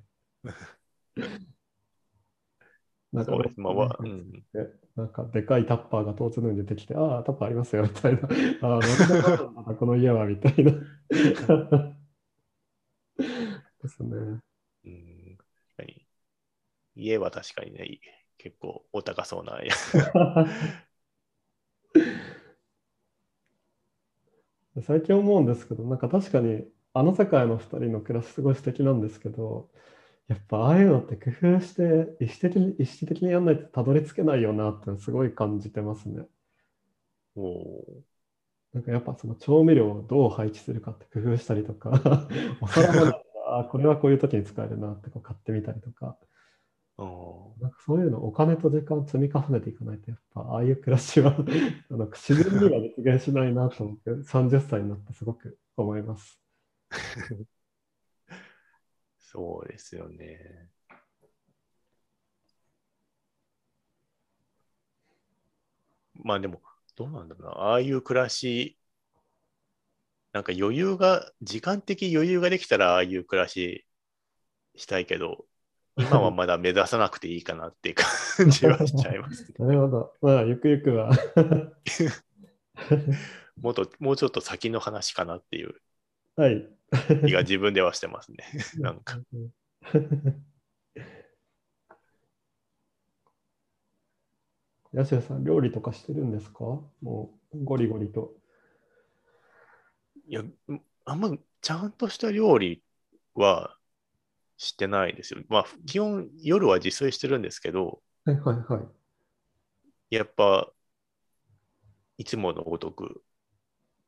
なんかそうです。まあ、わうなんん。なんかでかいタッパーが突然出てきて、ああ、タッパーありますよみたいな。ああ、なんだこの家はみたいな。[LAUGHS] ですね。うん家は確かにね、結構お高そうな。[LAUGHS] 最近思うんですけど、なんか確かにあの世界の2人の暮らしすごい素敵なんですけど、やっぱああいうのって工夫して意思的に意識的にやんないとたどり着けないよなってすごい感じてますね。おーなんかやっぱその調味料をどう配置するかって工夫したりとか、[LAUGHS] お皿もこれはこういう時に使えるなってこう買ってみたりとか、おなんかそういうのお金と時間積み重ねていかないと、やっぱああいう暮らしは [LAUGHS] あの自然には実現しないなと思って、30歳になってすごく思います。ーそうですよね。まあでも、どうなんだろうな。ああいう暮らし、なんか余裕が、時間的余裕ができたらああいう暮らししたいけど、今はまだ目指さなくていいかなっていう感じはしちゃいます、ね。[LAUGHS] なるほど。まあ、ゆくゆくは。[LAUGHS] もっと、もうちょっと先の話かなっていうはい。気が自分ではしてますね。[LAUGHS] なんか。ヤシュさん、料理とかしてるんですか？もう、ゴリゴリと。いや、あんまちゃんとした料理はしてないですよ。まあ、基本夜は自炊してるんですけど、はいはいはい。やっぱ、いつものごとく、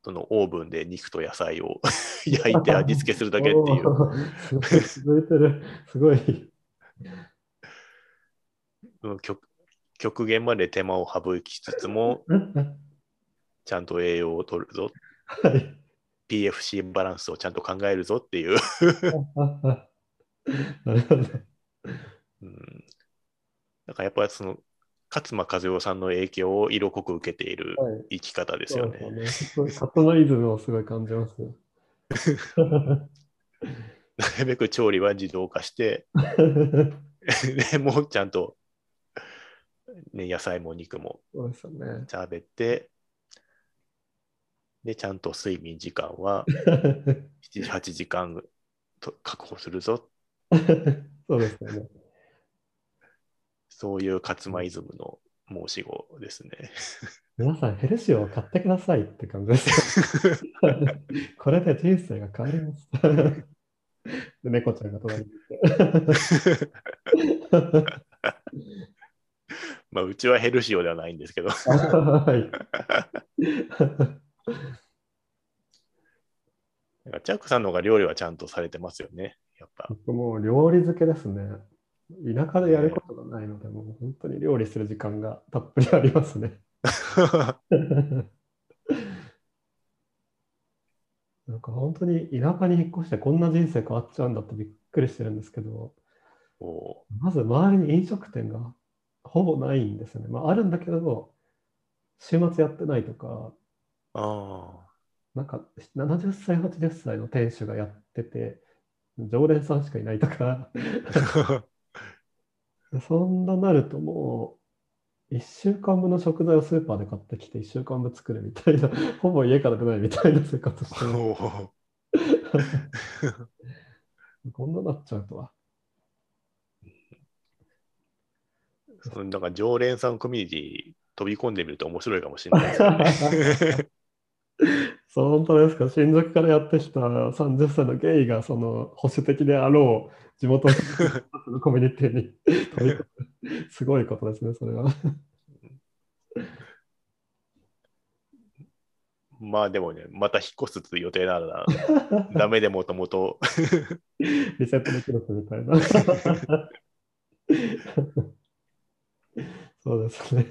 そのオーブンで肉と野菜を [LAUGHS] 焼いて味付けするだけっていう。[LAUGHS] い続いてる。すごい。うん極極限まで手間を省きつつも、ちゃんと栄養を取るぞ、はい。PFC バランスをちゃんと考えるぞっていう、[LAUGHS] [LAUGHS] なるほど。うん、だからやっぱりその勝間和代さんの影響を色濃く受けているはい。生き方ですよね。そうですよね。すごいカトナイズムをすごい感じます。[LAUGHS] なるべく調理は自動化して、[LAUGHS] でもうちゃんと、ね、野菜も肉も。食べて、で、ちゃんと睡眠時間は7、8時間と確保するぞ。[LAUGHS] そうですよね。そういう勝間イズムの申し子ですね。皆さん、ヘルシオを買ってくださいって感じですよ。[LAUGHS] これで人生が変わります。で猫ちゃんが隣にいて。[LAUGHS] まあ、うちはヘルシオではないんですけど。はい。なんかチャックさんの方が料理はちゃんとされてますよね。やっぱ。僕もう料理漬けですね。田舎でやることがないので、もう本当に料理する時間がたっぷりありますね。[LAUGHS] なんか本当に田舎に引っ越してこんな人生変わっちゃうんだってびっくりしてるんですけど、おまず周りに飲食店がほぼないんですよね。まああるんだけど、週末やってないとか、あなんか70歳、80歳の店主がやってて、常連さんしかいないとか、あ。[LAUGHS] そんななるともう、1週間分の食材をスーパーで買ってきて1週間分作るみたいな、[LAUGHS] ほぼ家から出ないみたいな生活してまおーす。[LAUGHS] こんななっちゃうとは。そのなんか常連さんコミュニティ飛び込んでみると面白いかもしれないですよね。そう、本当ですか。新宿からやってきた30歳のゲイが、その保守的であろう地元のコミュニティにすごいことですね、それは。[LAUGHS] まあでもね、また引っ越す予定なら、ダメでもともと。リセットできるみたいな。[LAUGHS] そうですね。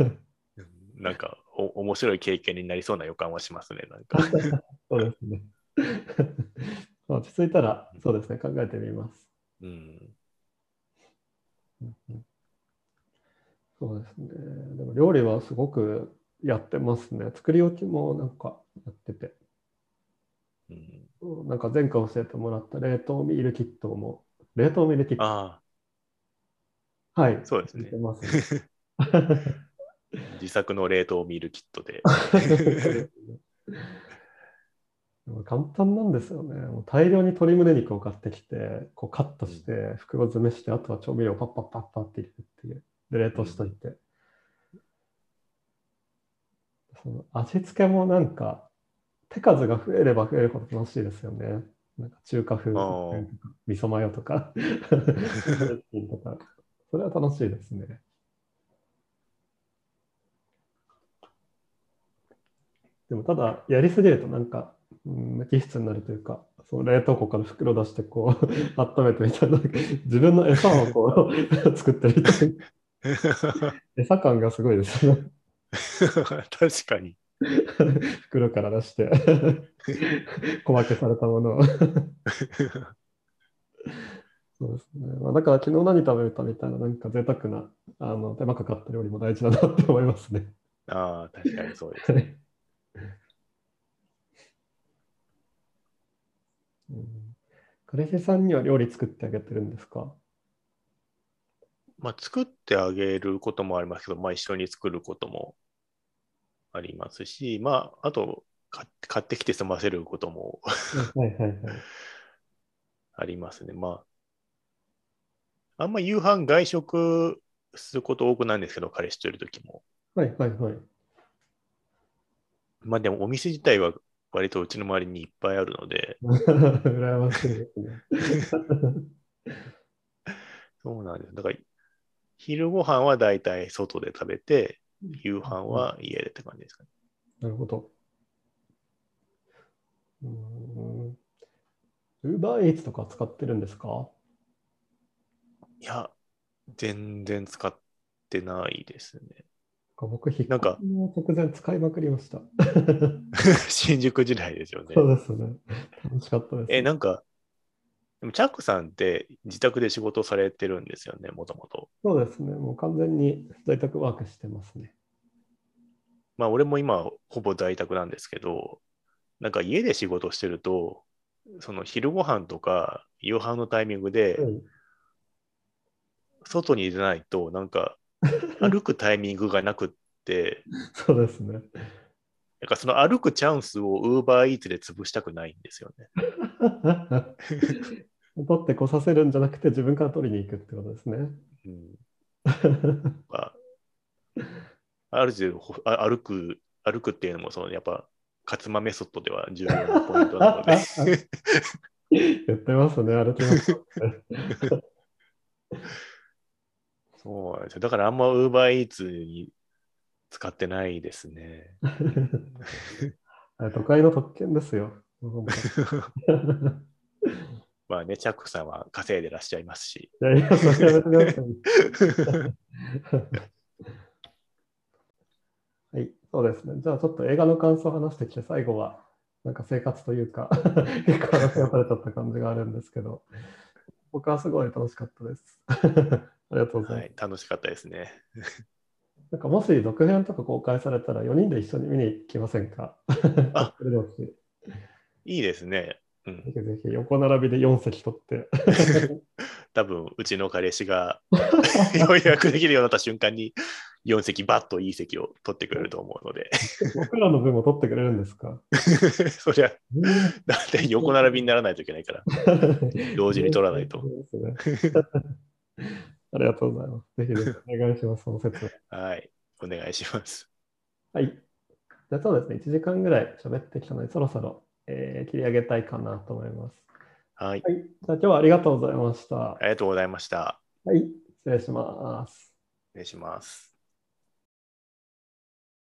なんかお、面白い経験になりそうな予感はしますね、なんか。[LAUGHS] そうですね。[LAUGHS] 落ち着いたら、そうですね、考えてみます。うん。そうですね。でも料理はすごくやってますね。作り置きもなんかやってて。うん、なんか前回教えてもらった冷凍ミールキットも、冷凍ミールキット。ああ。はい。そうですね。すね [LAUGHS] [LAUGHS] 自作の冷凍ミールキットで。[LAUGHS] 簡単なんですよね。もう大量に鶏胸肉を買ってきて、こうカットして、袋詰めして、あとは調味料パッパッパッパって入れるっていう。で、冷凍しといて。その味付けもなんか、手数が増えれば増えるほど楽しいですよね。なんか中華風とか、味噌マヨとか [LAUGHS] とか、それは楽しいですね。でもただ、やりすぎるとなんか、無機質になるというか、その冷凍庫から袋出してこう [LAUGHS] 温めてみたいな、自分の餌をこう [LAUGHS] 作ってるみたいな。[LAUGHS] 餌感がすごいですね。確かに。袋から出して小分けされたものをそうですね。まあ、だから昨日何食べたみたいな、なんか贅沢なあの手間かかった料理も大事だなって思いますね。ああ、確かにそうですね。うん、彼氏さんには料理作ってあげてるんですか？まあ、作ってあげることもありますけど、まあ、一緒に作ることもありますし、まあ、あと、買ってきて済ませることもはいはい、はい、ありますね。まあ、あんま夕飯外食すること多くないんですけど、彼氏といるときも。はいはいはい。まあでもお店自体は割とうちの周りにいっぱいあるので。[LAUGHS] 羨ましいですね。[LAUGHS] そうなんです。だから、昼ご飯はだいたい外で食べて、夕飯は家でって感じですかね。なるほど。うん。ウーバーイーツとか使ってるんですか？いや、全然使ってないですね。僕、引っ越しの直前使いまくりました。[LAUGHS] 新宿時代ですよね。そうですね。楽しかったです、え、なんか、でもチャックさんって自宅で仕事されてるんですよね、もともと。そうですね。もう完全に在宅ワークしてますね。まあ、俺も今、ほぼ在宅なんですけど、なんか家で仕事してると、その昼ご飯とか夕飯のタイミングで、外に出ないと、なんか [LAUGHS] 歩くタイミングがなくって、そうですね。なんかその歩くチャンスをウーバーイーツで潰したくないんですよね。[LAUGHS] 取ってこさせるんじゃなくて自分から取りに行くってことですね。うんまあ、[LAUGHS] ある程度歩く歩くっていうのもそのやっぱ勝間メソッドでは重要なポイントなので。言ってますね、歩きます、そうですだからあんまウーバーイーツに使ってないですね。[LAUGHS] 都会の特権ですよ。[LAUGHS] まあね、チャックさんは稼いでらっしゃいますし。[LAUGHS] はい、そうですね。じゃあちょっと映画の感想を話してきて、最後はなんか生活というか結構話がされちゃった感じがあるんですけど、僕はすごい楽しかったです。[LAUGHS] ありがとうございます。はい、楽しかったですね。[LAUGHS] なんかもし続編とか公開されたら4人で一緒に見に行きませんか？あ [LAUGHS] いいですね。うん、ぜひぜひ横並びで4席取って。多分うちの彼氏が予約できるようになった瞬間に4席バッといい席を取ってくれると思うので。僕らの分も取ってくれるんですか？[LAUGHS] そりゃ、だって横並びにならないといけないから、同時に取らないと。ありがとうございます。ぜひぜひお願いします、その説。はい、お願いします。はい。じゃあそうですね、1時間ぐらい喋ってきたので、そろそろ、えー、切り上げたいかなと思います。はい。はい、じゃあ今日はありがとうございました。ありがとうございました。はい、失礼します。願いします。